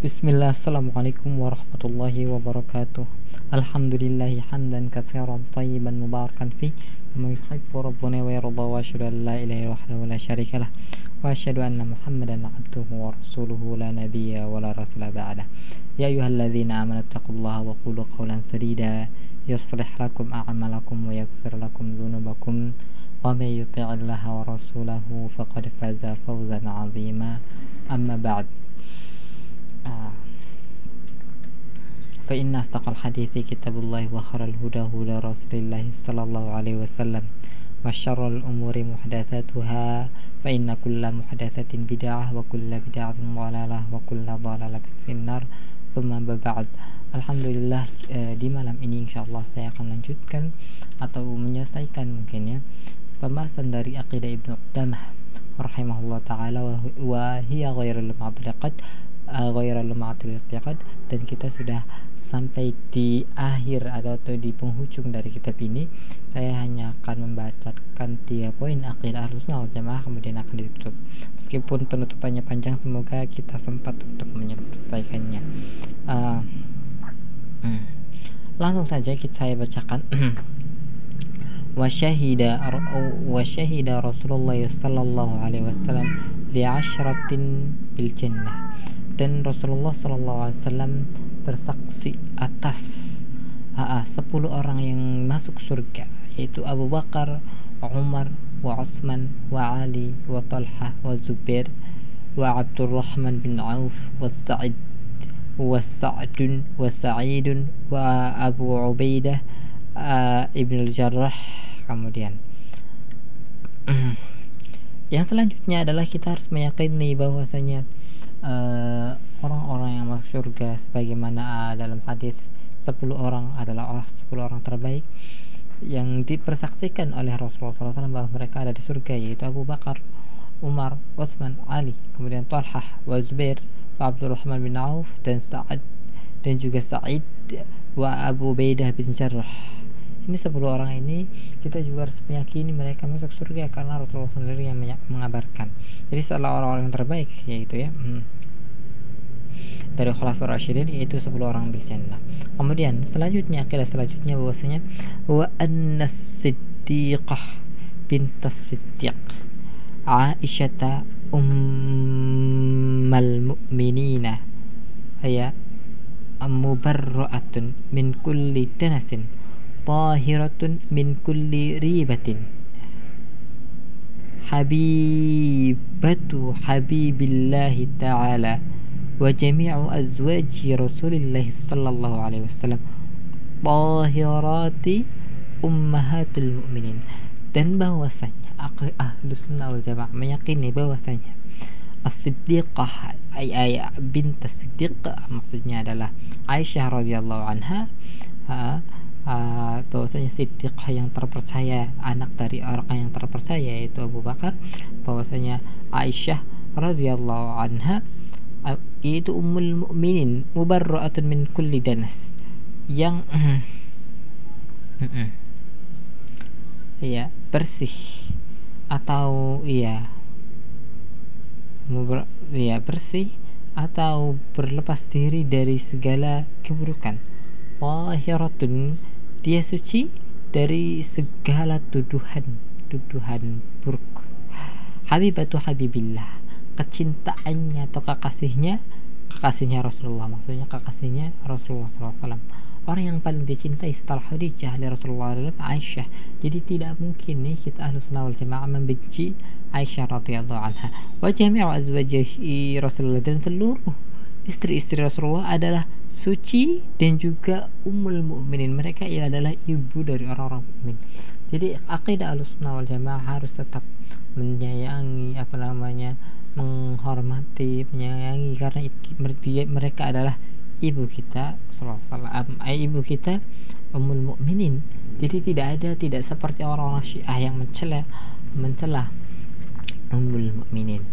Bismillah, Assalamualaikum warahmatullahi wabarakatuh. Alhamdulillahi hamdan kathiran tayyiban mubarakan fi. Kama yuhibbu rabbuna wa yarda wa ashadu an la ilaha wahdahu la syarika lah Wa ashadu anna muhammadan abduhu wa rasuluhu la nabiyya wa la rasula ba'dah. Ya ayuhalladzina amanu taqullaha wa qulu qawlan sadida. Yuslih lakum a'amalakum wa yakfir lakum dhunubakum. Wa man yuti'illaha wa rasulahu faqad faza فإن أصدق الحديث كتاب الله وخير الهدى هدى رسول الله صلى الله عليه وسلم وشر الأمور محدثاتها فإن كل محدثة بدعة وكل بدعة ضلالة وكل ضلالة في النار ثم بعد Alhamdulillah eh, di malam ini insya Allah saya akan lanjutkan atau menyelesaikan mungkin ya pembahasan dari akidah Ibnu Qudamah rahimahullah taala wa hiya ghairul mu'taqad uh, ghairul mu'taqad dan kita sudah sampai di akhir atau di penghujung dari kitab ini. Saya hanya akan membacakan tiga poin akidah ahlus wal jamaah kemudian akan ditutup. Meskipun penutupannya panjang semoga kita sempat untuk menyelesaikannya. Uh, langsung saja kita saya bacakan. Wasyahida Rasulullah sallallahu alaihi wasallam li ashratin bil jannah dan Rasulullah wasallam bersaksi atas uh, 10 orang yang masuk surga yaitu Abu Bakar, Umar, wa Utsman, wa Ali, wa Talha, wa Zubair, wa Abdurrahman bin Auf, wa Sa'id, wa Sa'dun, wa Sa'idun, wa Abu Ubaidah uh, Ibn al-Jarrah. Kemudian yang selanjutnya adalah kita harus meyakini bahwasanya orang-orang yang masuk surga sebagaimana uh, dalam hadis 10 orang adalah orang 10 orang terbaik yang dipersaksikan oleh Rasulullah SAW bahwa mereka ada di surga yaitu Abu Bakar, Umar, Utsman, Ali, kemudian Talhah, wa Zubair, wa Abdurrahman bin Auf dan Sa'ad dan juga Sa'id wa Abu Baidah bin Jarrah. Ini 10 orang ini kita juga harus meyakini mereka masuk surga karena Rasulullah sendiri yang mengabarkan. Jadi salah orang-orang yang terbaik yaitu ya. Hmm dari Khulafaur Rasyidin yaitu 10 orang bil. Kemudian selanjutnya akidah selanjutnya bahwasanya wa annas siddiqah bintas siddiq Aisyah ummal mu'minina ya mubarra'atun min kulli danasin tahiratun min kulli ribatin habibatu habibillahi ta'ala wa jami'u azwaji Rasulillah sallallahu alaihi wasallam tahirati ummahatul mu'minin dan bahwasanya ahlu sunnah wal jamaah meyakini bahwasanya as-siddiqah ay, ay bint as-siddiq maksudnya adalah Aisyah radhiyallahu anha ha, uh, bahwasanya siddiqah yang terpercaya anak dari orang yang terpercaya yaitu Abu Bakar bahwasanya Aisyah radhiyallahu anha yaitu ummul mukminin mubarra'atun min kulli danas yang ya bersih atau iya mubar ya bersih atau berlepas diri dari segala keburukan. Tahiratun dia suci dari segala tuduhan tuduhan buruk. Habibatu habibillah kecintaannya atau kekasihnya kekasihnya Rasulullah. Maksudnya kekasihnya Rasulullah SAW orang yang paling dicintai setelah Khadijah dari Rasulullah adalah Aisyah. Jadi tidak mungkin nih kita ahlu sunnah wal jamaah membenci Aisyah radhiyallahu anha. Wa jami'u Rasulullah dan seluruh istri-istri Rasulullah adalah suci dan juga ummul mukminin mereka ya adalah ibu dari orang-orang mukmin. Jadi akidah sunnah wal jamaah harus tetap menyayangi apa namanya menghormati menyayangi. Karena mereka adalah ibu kita sallallahu eh, ibu kita umul mukminin jadi tidak ada tidak seperti orang-orang syiah yang mencela mencela umul mukminin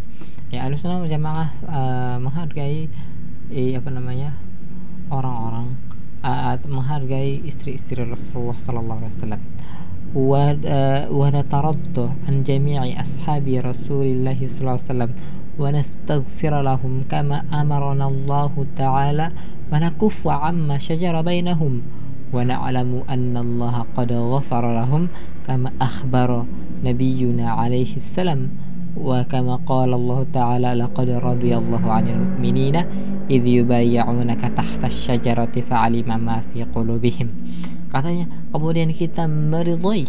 ya alusna jamaah uh, menghargai eh, apa namanya orang-orang uh, menghargai istri-istri Rasulullah sallallahu alaihi wasallam. ونترضى عن جميع أصحاب رسول الله صلى الله عليه وسلم ونستغفر لهم كما أمرنا الله تعالى ونكف عما شجر بينهم ونعلم أن الله قد غفر لهم كما أخبر نبينا عليه السلام وكما قال الله تعالى لقد رضي الله عن المؤمنين إذ يبايعونك تحت الشجرة فعلم ما في قلوبهم katanya kemudian kita meridhai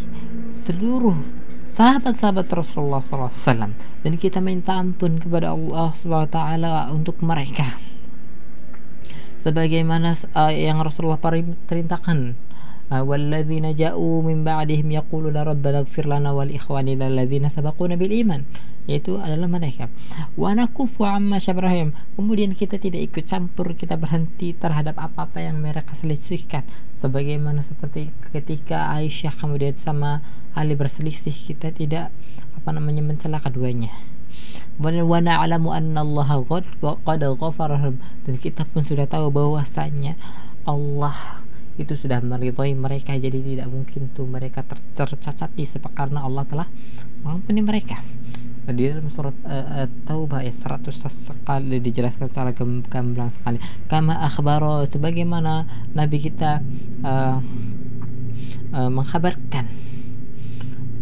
seluruh sahabat-sahabat Rasulullah SAW dan kita minta ampun kepada Allah SWT untuk mereka sebagaimana uh, yang Rasulullah perintahkan uh, walladzina ja'u min ba'dihim yaquluna rabbana ighfir lana wal ikhwanina alladzina sabaquna bil iman yaitu adalah mereka. Wa nakufu amma syabrahim kemudian kita tidak ikut campur kita berhenti terhadap apa-apa yang mereka selisihkan. Sebagaimana seperti ketika Aisyah kemudian sama Ali berselisih kita tidak apa namanya mencela keduanya. Wa na'lamu anna Allah qad ghafarahum dan kita pun sudah tahu bahwasanya Allah itu sudah meridhai mereka. Jadi tidak mungkin tuh mereka ter tercacat di karena Allah telah mengampuni mereka di dalam surat uh, Taubah ayat 100 sekali dijelaskan secara gamblang sekali. Kama akhbaro sebagaimana nabi kita uh, uh, mengkhabarkan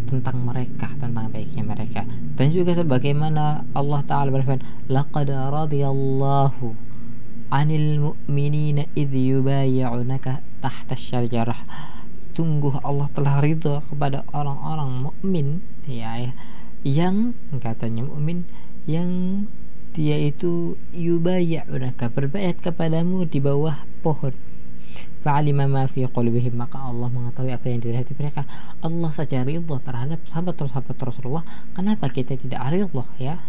tentang mereka tentang baiknya mereka. Dan juga sebagaimana Allah taala berfirman laqad radiyallahu 'anil mu'minina idh yubayyi'unaka tahta syajarah. Sungguh Allah telah ridha kepada orang-orang mukmin ya ya yang katanya mukmin yang dia itu yubayya'unaka berbayat kepadamu di bawah pohon. Fa'alima ma fi qulubihim maka Allah mengetahui apa yang di hati mereka. Allah saja ridha terhadap sahabat-sahabat Rasulullah. Kenapa kita tidak ridha ya?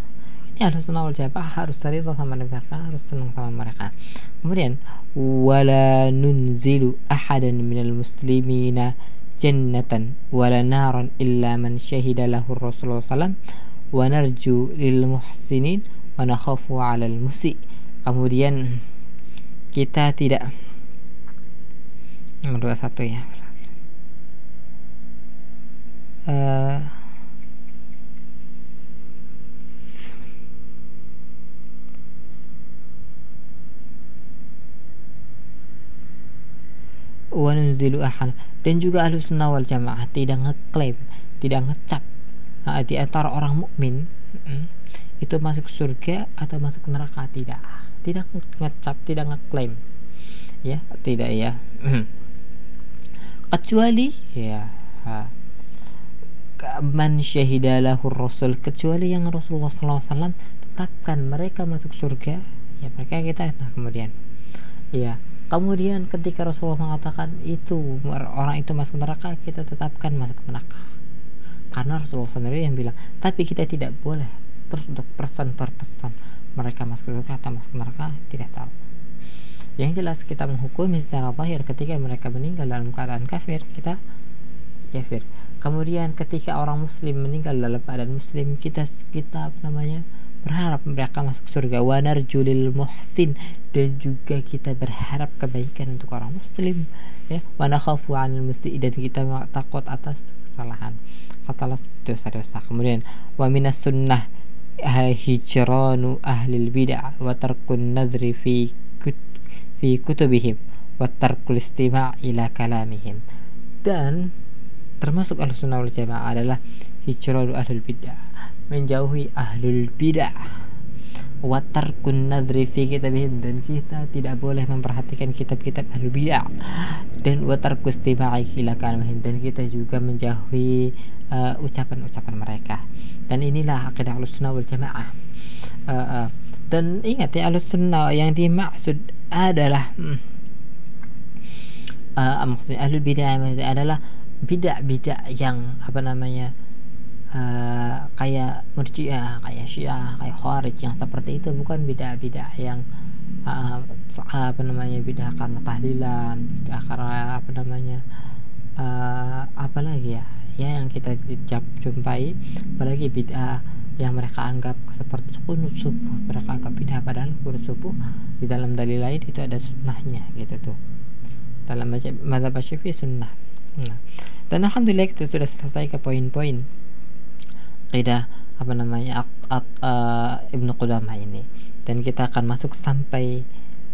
Ini harus wal jamaah harus ridha sama mereka harus senang sama mereka. Kemudian wala nunzilu ahadan minal muslimina jannatan wala naran illa man syahida lahu Rasulullah SAW wa narju lil muhsinin wa nakhafu 'alal musi kemudian kita tidak nomor satu ya. Uh, wa nunzilu ahad dan juga ahlu sunnah wal jamaah tidak ngeklaim tidak ngecap. Nah, di antara orang mukmin hmm, itu masuk surga atau masuk neraka? Tidak. Tidak ngecap tidak ngeklaim. Ya tidak ya. Kecuali ya man syahidalahu rasul kecuali yang Rasulullah SAW tetapkan mereka masuk surga ya mereka kita nah kemudian. Ya Kemudian ketika Rasulullah mengatakan itu orang itu masuk neraka, kita tetapkan masuk neraka. Karena Rasulullah sendiri yang bilang, tapi kita tidak boleh terus untuk pesan per pesan mereka masuk neraka atau masuk neraka tidak tahu. Yang jelas kita menghukumi secara lahir ketika mereka meninggal dalam keadaan kafir, kita kafir. Kemudian ketika orang muslim meninggal dalam keadaan muslim, kita kita apa namanya? Berharap mereka masuk surga. Wanar julil muhsin. Dan juga kita berharap kebaikan untuk orang muslim ya. Wa nakhafu 'anil musyi dan kita takut atas kesalahan atas dosa-dosa. Kemudian wa minas sunnah hijranu ahlil bid'ah wa tarkun nadri fi kut, fi kutubihim wa tarkul istima' ila kalamihim. Dan termasuk al-sunnah wal jamaah adalah hijranu ahlul bid'ah menjauhi ahlul bidah. Watarkun nadri fi kitabihim dan kita tidak boleh memperhatikan kitab-kitab ahlul bidah. Dan watarkus tima'i ila dan kita juga menjauhi uh, ucapan-ucapan uh, mereka. Dan inilah akidah sunnah wal jamaah. Uh, uh, dan ingat ya sunnah yang dimaksud adalah uh, maksudnya ahlul bidah adalah bidah-bidah yang apa namanya uh, kayak murjiah kayak syiah kayak khawarij yang seperti itu. Bukan beda-beda yang uh, apa namanya beda karena tahlilan beda karena apa namanya uh, apa lagi ya ya yang kita jumpai. Apalagi bid'ah yang mereka anggap seperti kunut subuh mereka anggap bid'ah padahal kunut subuh di dalam dalil lain itu ada sunnahnya gitu tuh. Dalam mazhab syafi'i sunnah. Nah dan alhamdulillah kita sudah selesai ke poin-poin kaidah apa namanya ak, ak, uh, Ibnu Qudamah ini dan kita akan masuk sampai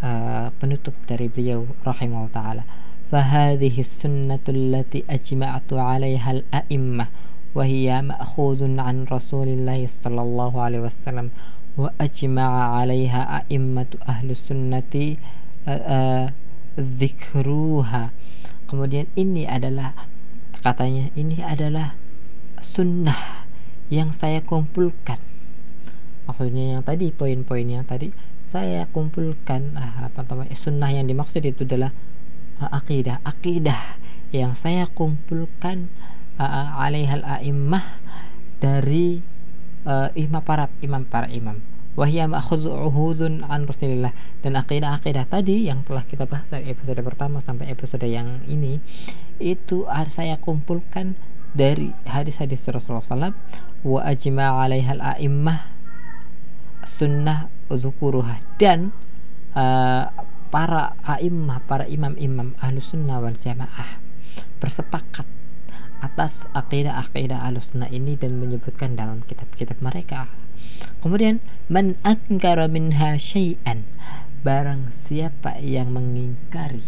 uh, penutup dari beliau rahimahullah taala فهذه السنة التي أجمعت عليها الأئمة وهي مأخوذ عن رسول الله صلى الله عليه وسلم وأجمع عليها أئمة أهل السنة ذكروها kemudian ini adalah katanya ini adalah sunnah yang saya kumpulkan. Maksudnya yang tadi poin-poin yang tadi saya kumpulkan ah, apa namanya sunnah yang dimaksud itu adalah uh, akidah akidah yang saya kumpulkan uh, alaihal a'immah dari uh, imam para imam para imam. Wahya ma'khudhu'udun an Rasulillah. Dan akidah-akidah tadi yang telah kita bahas dari episode pertama sampai episode yang ini itu saya kumpulkan dari hadis-hadis Rasulullah SAW wa ajma' alaihal a'immah sunnah zukuruha dan uh, para a'immah para imam-imam ahlu sunnah wal jamaah bersepakat atas akidah-akidah sunnah ini dan menyebutkan dalam kitab-kitab mereka. Kemudian man ankara minha syai'an barang siapa yang mengingkari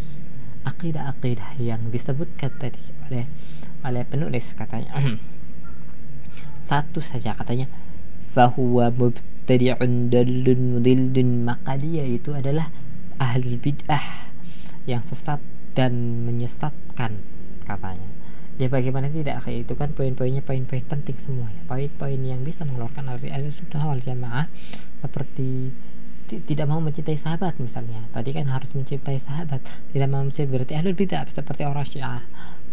akidah-akidah yang disebutkan tadi oleh oleh penulis katanya. Satu saja katanya. Fahuwa mubtadi'un dallun mudillun maka dia itu adalah ahli bid'ah yang sesat dan menyesatkan katanya. Ya bagaimana tidak? Kayak itu kan poin-poinnya poin-poin penting semua ya. Poin-poin yang bisa mengeluarkan dari sunnah wal jamaah seperti tidak mau mencintai sahabat misalnya. Tadi kan harus mencintai sahabat tidak mau mencintai berarti ahli bidah seperti orang syiah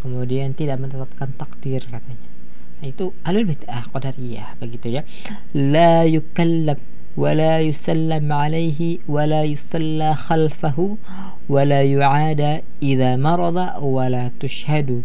kemudian tidak menetapkan takdir katanya nah itu ahli bidah qadariyah begitu ya la yukallam ولا يسلم عليه ولا يصلى خلفه ولا يعاد إذا مرض ولا تشهد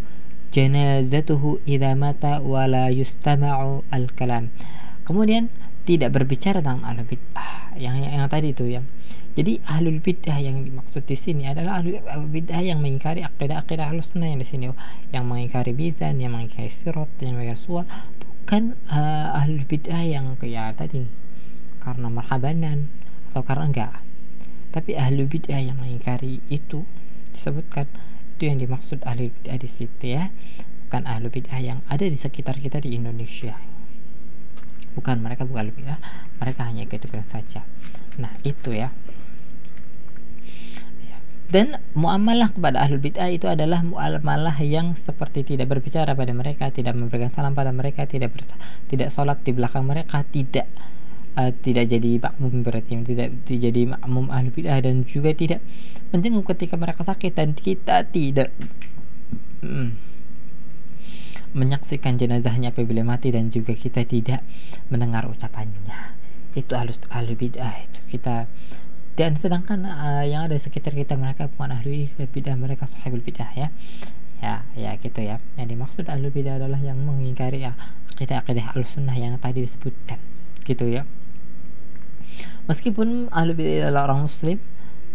janazatuhu idza mata wala yustama'u al-kalam. Kemudian tidak berbicara dengan ahli bid'ah. Yang, yang, yang tadi itu ya. Jadi ahlul bid'ah yang dimaksud di sini adalah ahlul bid'ah yang mengingkari akidah-akidah ahlus sunnah yang di sini. Yang mengingkari bizan, yang mengingkari sirat, yang mengingkari suar, bukan uh, ahlul bid'ah yang kayak tadi. Karena marhabanan atau karena enggak. Tapi ahlul bid'ah yang mengingkari itu disebutkan itu yang dimaksud ahli bid'ah di situ ya. Bukan ahli bid'ah yang ada di sekitar kita di Indonesia bukan mereka bukan ahli bid'ah mereka hanya ikut-ikutan saja. Nah itu ya. Dan muamalah kepada ahli bid'ah itu adalah muamalah yang seperti tidak berbicara pada mereka, tidak memberikan salam pada mereka, tidak tidak sholat di belakang mereka, tidak uh, tidak jadi makmum berarti tidak jadi makmum ahli bid'ah dan juga tidak menjenguk ketika mereka sakit dan kita tidak. Hmm, menyaksikan jenazahnya apabila mati dan juga kita tidak mendengar ucapannya. Itu halus ahli bid'ah itu kita. Dan sedangkan uh, yang ada di sekitar kita mereka bukan ahli bid'ah mereka sahibul bid'ah ya. Ya ya gitu ya. Yang dimaksud ahli bid'ah adalah yang mengingkari ya akidah-akidah al sunnah yang tadi disebutkan gitu ya. Meskipun ahli bid'ah adalah orang muslim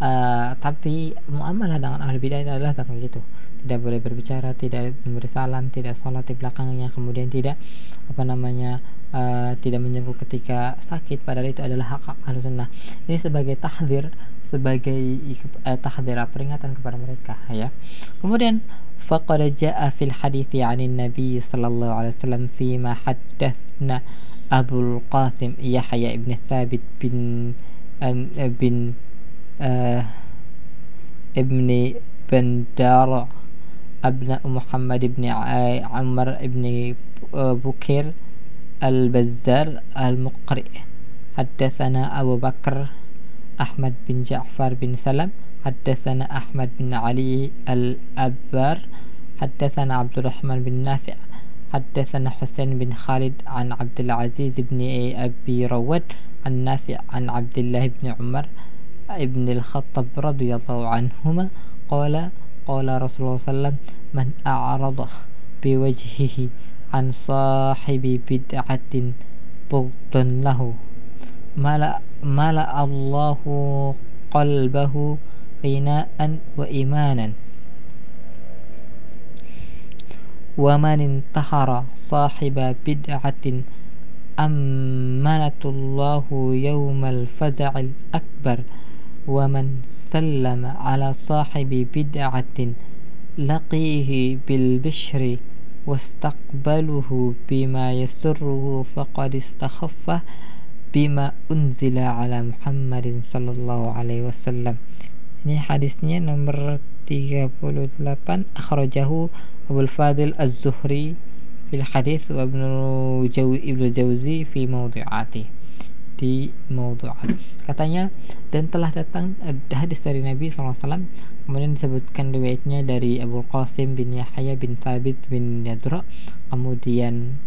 uh, tapi muamalah dengan ahli bidah adalah dengan gitu tidak boleh berbicara tidak memberi salam tidak sholat di belakangnya kemudian tidak apa namanya uh, tidak menjenguk ketika sakit padahal itu adalah hak hak ahli sunnah ini sebagai tahdir sebagai uh, tahdir peringatan kepada mereka ya kemudian فقد جاء في الحديث عن النبي صلى الله عليه وسلم فيما حدثنا أبو القاسم يحيى بن ثابت بن بن آه ابن بندار أبناء محمد بن عمر بن بكير البزار المقرئ. حدثنا أبو بكر أحمد بن جعفر بن سلم. حدثنا أحمد بن علي الأبار. حدثنا عبد الرحمن بن نافع. حدثنا حسين بن خالد عن عبد العزيز بن أبي رواد. عن نافع عن عبد الله بن عمر ابن الخطاب رضي الله عنهما قال قال رسول الله صلى الله عليه وسلم من أعرض بوجهه عن صاحب بدعة بغضا له ملأ, ملأ الله قلبه غناء وإيمانا. wa man intahara sahiba bid'atin ammanatullahu yawmal faza'il akbar wa man sallama ala sahibi bid'atin laqihi bil bishri wastaqbaluhu bima yasurruhu faqad istakhaffa bima unzila ala Muhammadin sallallahu alaihi wasallam ini hadisnya nomor 38 akhrajahu Abdul Fadil Az-Zuhri. Fil hadis wa Ibnu Jawi Ibnu Jauzi fi mawdu'ati di mawdu'at katanya dan telah datang hadis dari Nabi SAW kemudian disebutkan riwayatnya dari Abu Qasim bin Yahya bin Thabit bin Yadra kemudian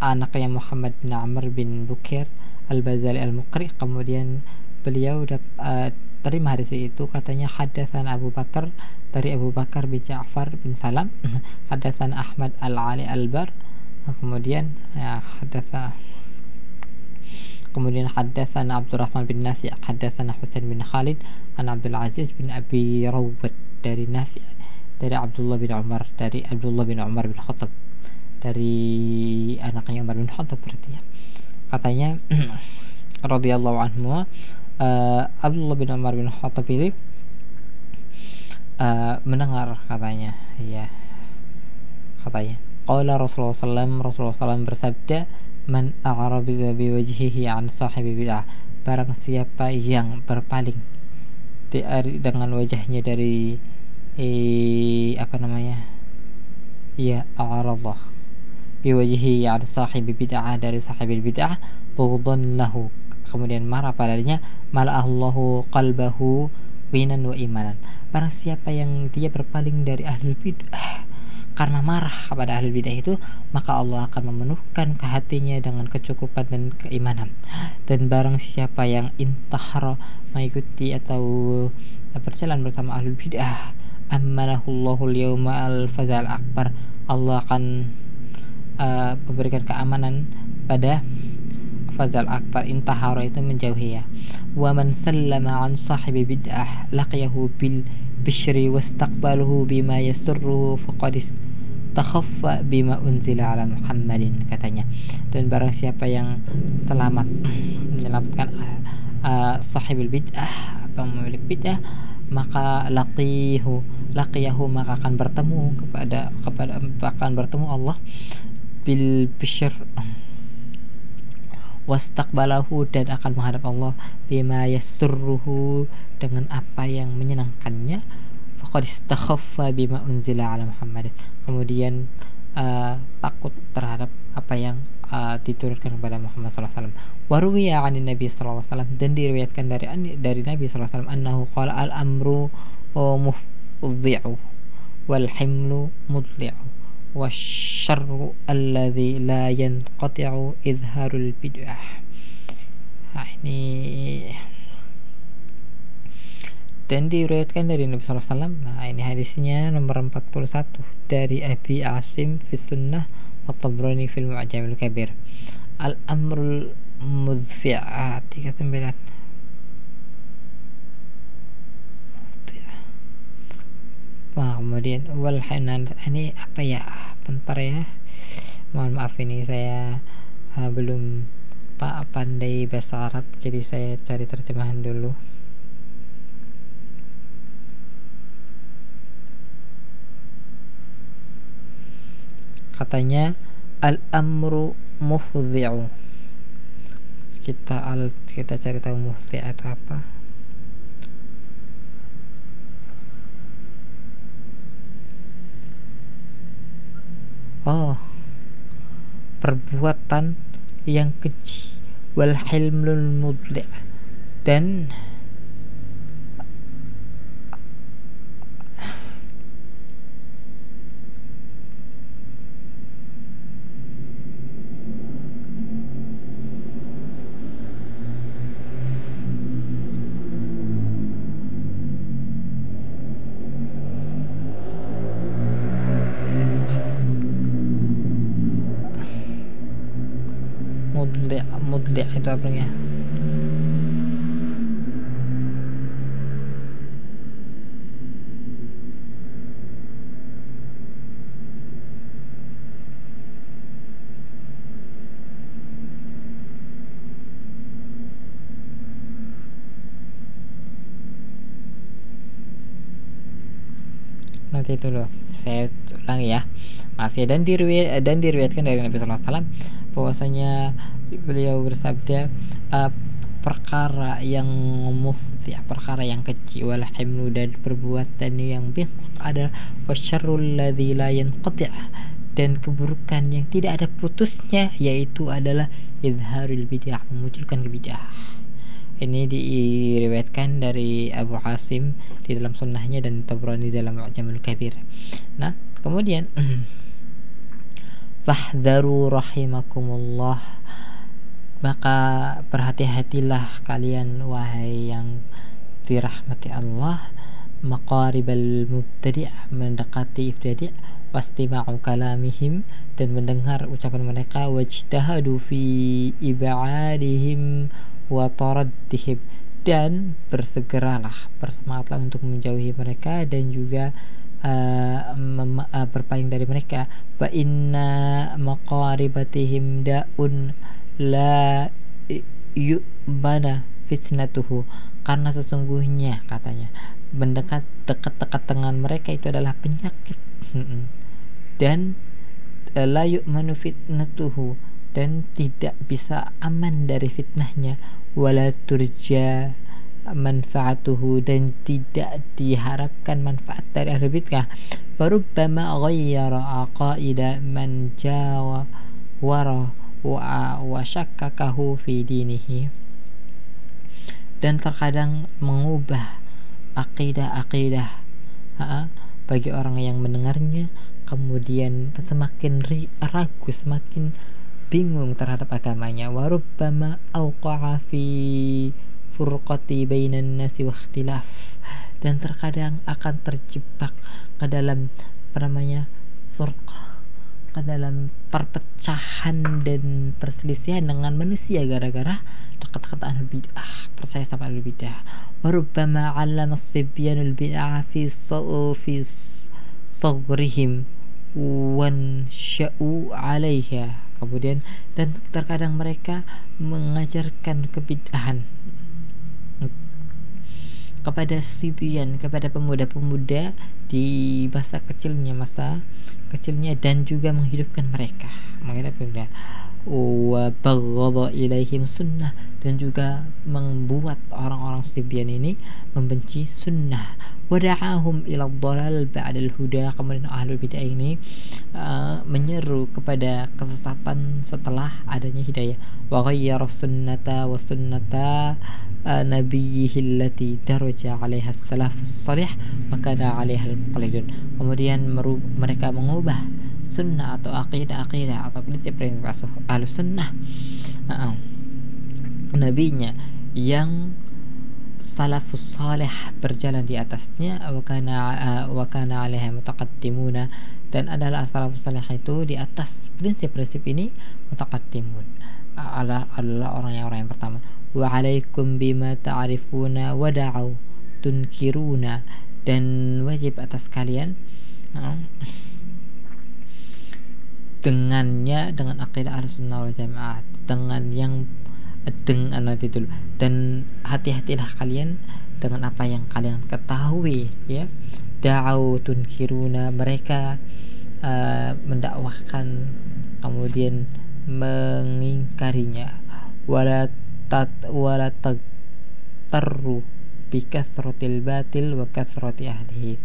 anaknya Muhammad bin Amr bin Bukir Al-Bazali Al-Muqri kemudian beliau dat, uh, terima hadis itu. Katanya hadasan Abu Bakar dari Abu Bakar bin Ja'far bin Salam hadasan Ahmad Al-Ali Al-Bar kemudian ya, hadasan kemudian hadatsana Abdurrahman bin Nafi' hadatsana Husain bin Khalid an Abdul Aziz bin Abi Rawbat dari Nafi' dari Abdullah bin Umar dari Abdullah bin Umar bin Khattab. Dari anaknya Umar bin Khattab berarti ya. Katanya radhiyallahu anhu uh, Abdullah bin Umar bin Khattab ini uh, mendengar katanya ya katanya Qala Rasulullah SAW Rasulullah SAW bersabda man a'rada bi wajhihi an sahibi bid'ah barang siapa yang berpaling dari dengan wajahnya dari eh, apa namanya? Ya a'rada bi wajhihi an sahibi bid'ah dari sahibi bid'ah bughdan lahu. Kemudian marah padanya mala'allahu qalbahu ghinan wa imanan. Barang siapa yang dia berpaling dari ahli bid'ah karena marah kepada ahli bidah itu maka Allah akan memenuhkan ke hatinya dengan kecukupan dan keimanan. Dan barang siapa yang intahar mengikuti atau berjalan bersama ahli bidah amanahullahu liyawma al-fazal akbar Allah akan uh, memberikan keamanan pada fazal akbar intahara itu menjauhi ya. Wa man sallama an sahibi bid'ah laqiyahu bil bishri wastaqbaluhu bima yasurruhu faqad takhaffa bima unzila ala Muhammadin katanya. Dan barang siapa yang selamat menyelamatkan uh, sahibil bid'ah apa memiliki bid'ah maka laqihu laqiyahu maka akan bertemu kepada kepada akan bertemu Allah bil bishr wastaqbalahu dan akan menghadap Allah. Bima yasurruhu dengan apa yang menyenangkannya. Faqad istakhaffa bima unzila ala Muhammad. Kemudian uh, takut terhadap apa yang uh, diturunkan kepada Muhammad SAW. Waruwiya an Nabi SAW dan diriwayatkan dari dari Nabi SAW annahu qala al amru mufdhi'u wal himlu mudli'u wasyarru alladhi la yanqati'u izharul bid'ah. Nah, ini dan diriwayatkan dari Nabi SAW nah ini hadisnya nomor 41 dari Abi Asim fi sunnah wa Tabrani fil Mu'jamil Kabir. Al amrul mudfi'at 39 Wah, kemudian wal hanan ini apa ya? Bentar ya. Mohon maaf ini saya uh, belum pak pandai bahasa Arab jadi saya cari terjemahan dulu. katanya al-amru mufdhi'u kita al kita cari tahu mufdhi' itu apa oh. Perbuatan yang keji. Wal hilmul mudli' dan muddi' itu apa ya nanti itu loh saya ulangi ya. Maaf ya dan dan diriwayatkan dari Nabi Sallallahu Alaihi bahwasanya beliau bersabda uh, perkara yang mufti perkara yang kecil wal himlu dan perbuatan yang bengkok ada wasyarrul ladzi la yanqati' dan keburukan yang tidak ada putusnya yaitu adalah izharul bid'ah memunculkan kebid'ah. Ini diriwayatkan dari Abu Hasim di dalam sunnahnya dan Tabrani dalam Mu'jamul Kabir. Nah kemudian fahdharu rahimakumullah maka berhati-hatilah kalian wahai yang dirahmati Allah maqaribal mubtadi' mendekati ibtadi' wastima'u kalamihim dan mendengar ucapan mereka wajtahadu fi ib'adihim wa taraddihim. Dan bersegeralah bersemangatlah untuk menjauhi mereka dan juga uh, uh, berpaling dari mereka. Fa inna maqaribatihim da'un la yu'mana fitnatuhu. Karena sesungguhnya katanya mendekat dekat-dekat dengan mereka itu adalah penyakit. Dan e, la yu'manu fitnatuhu. Dan tidak bisa aman dari fitnahnya. Wala turja manfaatuhu. Dan tidak diharapkan manfaat dari ahli bid'ah. Farubbama ghayyara aqaida man jawa wara wa fi dinihi. Dan terkadang mengubah akidah-akidah bagi orang yang mendengarnya kemudian semakin ragu semakin bingung terhadap agamanya. Warubbama auqa'a fi furqati bainan nasi wa dan terkadang akan terjebak ke dalam apa namanya furqah ke dalam perpecahan dan perselisihan dengan manusia gara-gara ahlul bid'ah percaya sama ahlul bid'ah. Warubbama 'allama as-sibyanul bid'ah fi fi sagrihim wan sya'u 'alaiha kemudian dan terkadang mereka mengajarkan kebid'ahan kepada sibian kepada pemuda-pemuda di masa kecilnya masa kecilnya dan juga menghidupkan mereka. Menghidupkan wa ilaihim sunnah dan juga membuat orang-orang Sibian ini membenci sunnah. wada'ahum ila dhalal ba'dal huda kemudian ahlul bidah ini uh, menyeru kepada kesesatan setelah adanya hidayah. wa ghayyara sunnata wa sunnata nabiyyihi allati daraja 'alaiha salafus salih wa kana 'alaiha al-muqallidun kemudian mereka mengubah sunnah atau akidah-akidah atau prinsip-prinsip ahlu sunnah. Uh, nabinya yang salafus salih berjalan di atasnya wakana uh, wakana alaiha mutaqaddimuna dan adalah salafus salih itu di atas prinsip-prinsip ini mutaqaddimun. Adalah, adalah orang yang orang yang pertama. Wa alaikum bima ta'rifuna wa da'u tunkiruna dan wajib atas kalian. Uh, dengannya dengan akidah sunnah wal jamaah dengan yang dengan nanti dulu dan hati-hatilah kalian dengan apa yang kalian ketahui ya. Da'au tunkiruna mereka uh, mendakwahkan kemudian mengingkarinya. Wala tat wala taru bikasratil batil wa kasrati ahlihi.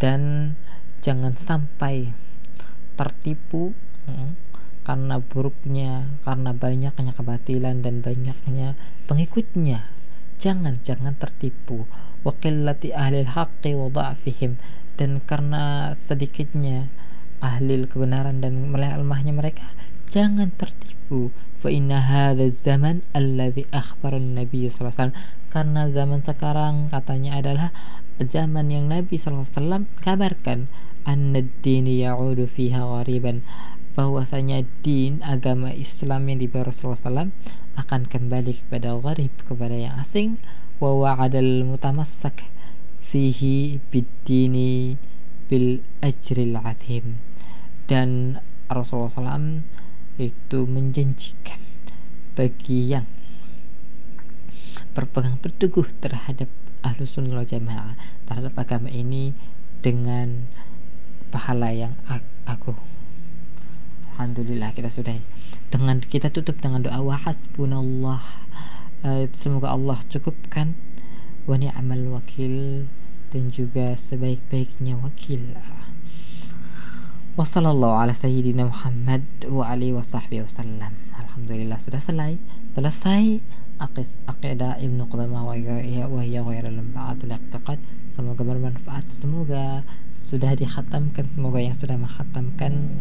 Dan jangan sampai tertipu Karena buruknya karena banyaknya kebatilan dan banyaknya pengikutnya. Jangan jangan tertipu. Wakilati ahli haqqi wa dan karena sedikitnya ahli kebenaran dan lemahnya mereka jangan tertipu. Fa inna hadha zaman alladhi akhbara nabi sallallahu alaihi wasallam. Karena zaman sekarang katanya adalah zaman yang Nabi SAW kabarkan anna dini ya'udu fiha ghariban bahwasanya din agama Islam yang dibawa Rasulullah SAW akan kembali kepada gharib kepada yang asing. Wa wa'adal mutamassak fihi bidini bil ajril azim. Dan Rasulullah SAW itu menjanjikan bagi yang berpegang teguh terhadap ahlu sunnah jamaah terhadap agama ini dengan pahala yang aku Alhamdulillah kita sudah dengan kita tutup dengan doa wa hasbunallah. Uh, semoga Allah cukupkan. Wa ni'mal wakil dan juga sebaik-baiknya wakil. Wassallallahu ala sayyidina Muhammad wa alihi wa sahbihi wasallam Alhamdulillah sudah selesai selesai Aqis Aqidah Ibnu Qudamah wa hiya wa hiya ghairul semoga bermanfaat. Semoga sudah dikhatamkan semoga yang sudah menghatamkan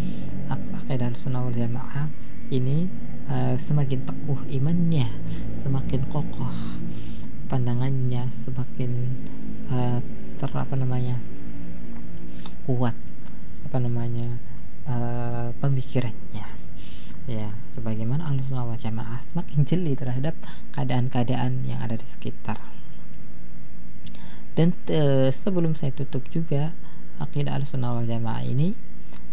Aqidah Sunnah wal Jamaah ini uh, semakin teguh imannya semakin kokoh pandangannya semakin uh, ter apa namanya kuat apa namanya uh, pemikirannya. Ya sebagaimana sunnah wal jamaah semakin jeli terhadap keadaan-keadaan yang ada di sekitar. Dan uh, sebelum saya tutup juga akidah sunnah wal jamaah ini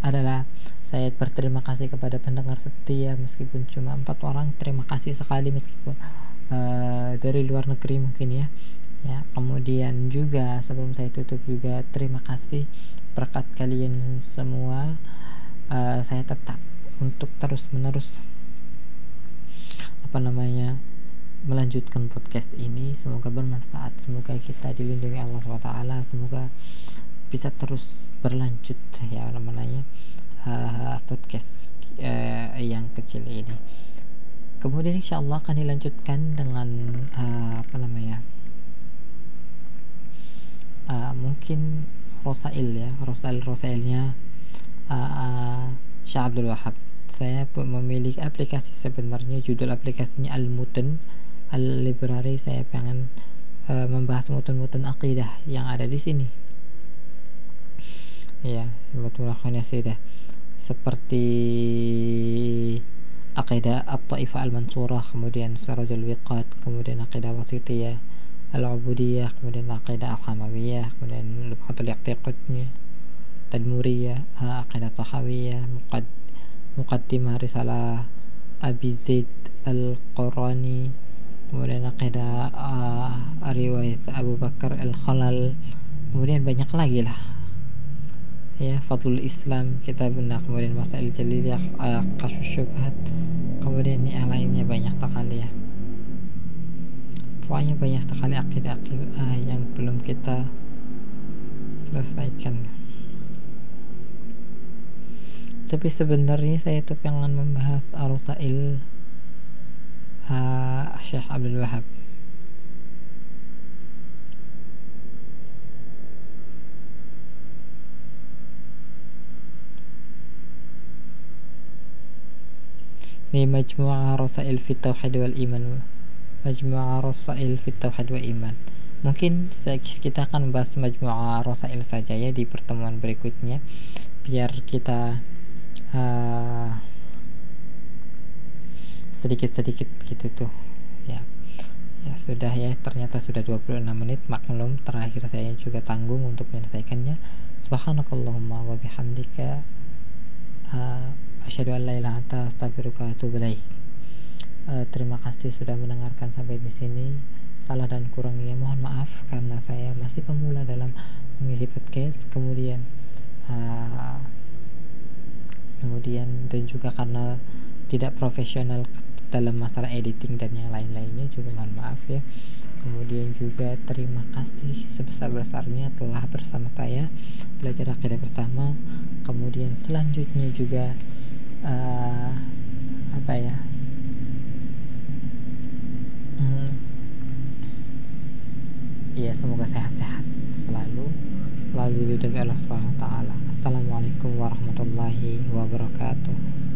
adalah saya berterima kasih kepada pendengar setia meskipun cuma empat orang terima kasih sekali meskipun uh, dari luar negeri mungkin ya. Ya kemudian juga sebelum saya tutup juga terima kasih berkat kalian semua uh, saya tetap untuk terus menerus apa namanya melanjutkan podcast ini. Semoga bermanfaat semoga kita dilindungi Allah SWT semoga bisa terus berlanjut ya namanya uh, podcast uh, yang kecil ini. Kemudian insya Allah akan dilanjutkan dengan uh, apa namanya uh, mungkin Rosail ya Rosail Rosailnya uh, uh, Syah Abdul Wahab. Saya memiliki aplikasi sebenarnya judul aplikasinya Al-Muten Al-Library saya pengen uh, membahas mutun-mutun akidah yang ada di sini ya mutun akidah sudah seperti akidah At-Taifah Al-Mansurah kemudian Sirajul Wiqat kemudian akidah Wasitiyah Al-Ubudiyah kemudian akidah Al-Hamawiyah kemudian Lubhatul Iqtiqadnya Tadmuriyah akidah Tahawiyah Muqad Muqaddimah Risalah Abi Zaid Al-Qurani kemudian akidah uh, riwayat Abu Bakar Al-Khalal kemudian banyak lagi lah ya Fadlul Islam kita benar kemudian Masail Jaliliyah uh, Kasus Syubhat. Kemudian yang lainnya banyak sekali ya. Pokoknya banyak sekali akidah-akidah uh, yang belum kita selesaikan. Tapi sebenarnya saya tuh pengen membahas Arusail uh, Syekh Abdul Wahab ini Majmu'ah Rasail Fit Tauhid wal Iman. Majmu'ah Rasail Fit Tauhid wa Iman. Mungkin kita akan bahas Majmu'ah Rasail saja ya di pertemuan berikutnya. Biar kita uh, sedikit-sedikit gitu tuh. Ya. Ya sudah ya ternyata sudah 26 menit. Maklum terakhir saya juga tanggung untuk menyelesaikannya. Subhanakallahumma wa bihamdika uh, asyhadu an la ilaha anta astaghfiruka uh, terima kasih sudah mendengarkan sampai di sini. Salah dan kurangnya mohon maaf karena saya masih pemula dalam mengisi podcast. Kemudian uh, kemudian dan juga karena tidak profesional dalam masalah editing dan yang lain-lainnya juga mohon maaf ya. Kemudian juga terima kasih sebesar-besarnya telah bersama saya belajar akidah bersama. Kemudian selanjutnya juga uh, apa ya ya semoga sehat-sehat selalu selalu dilindungi Allah Subhanahu wa taala. Assalamualaikum warahmatullahi wabarakatuh.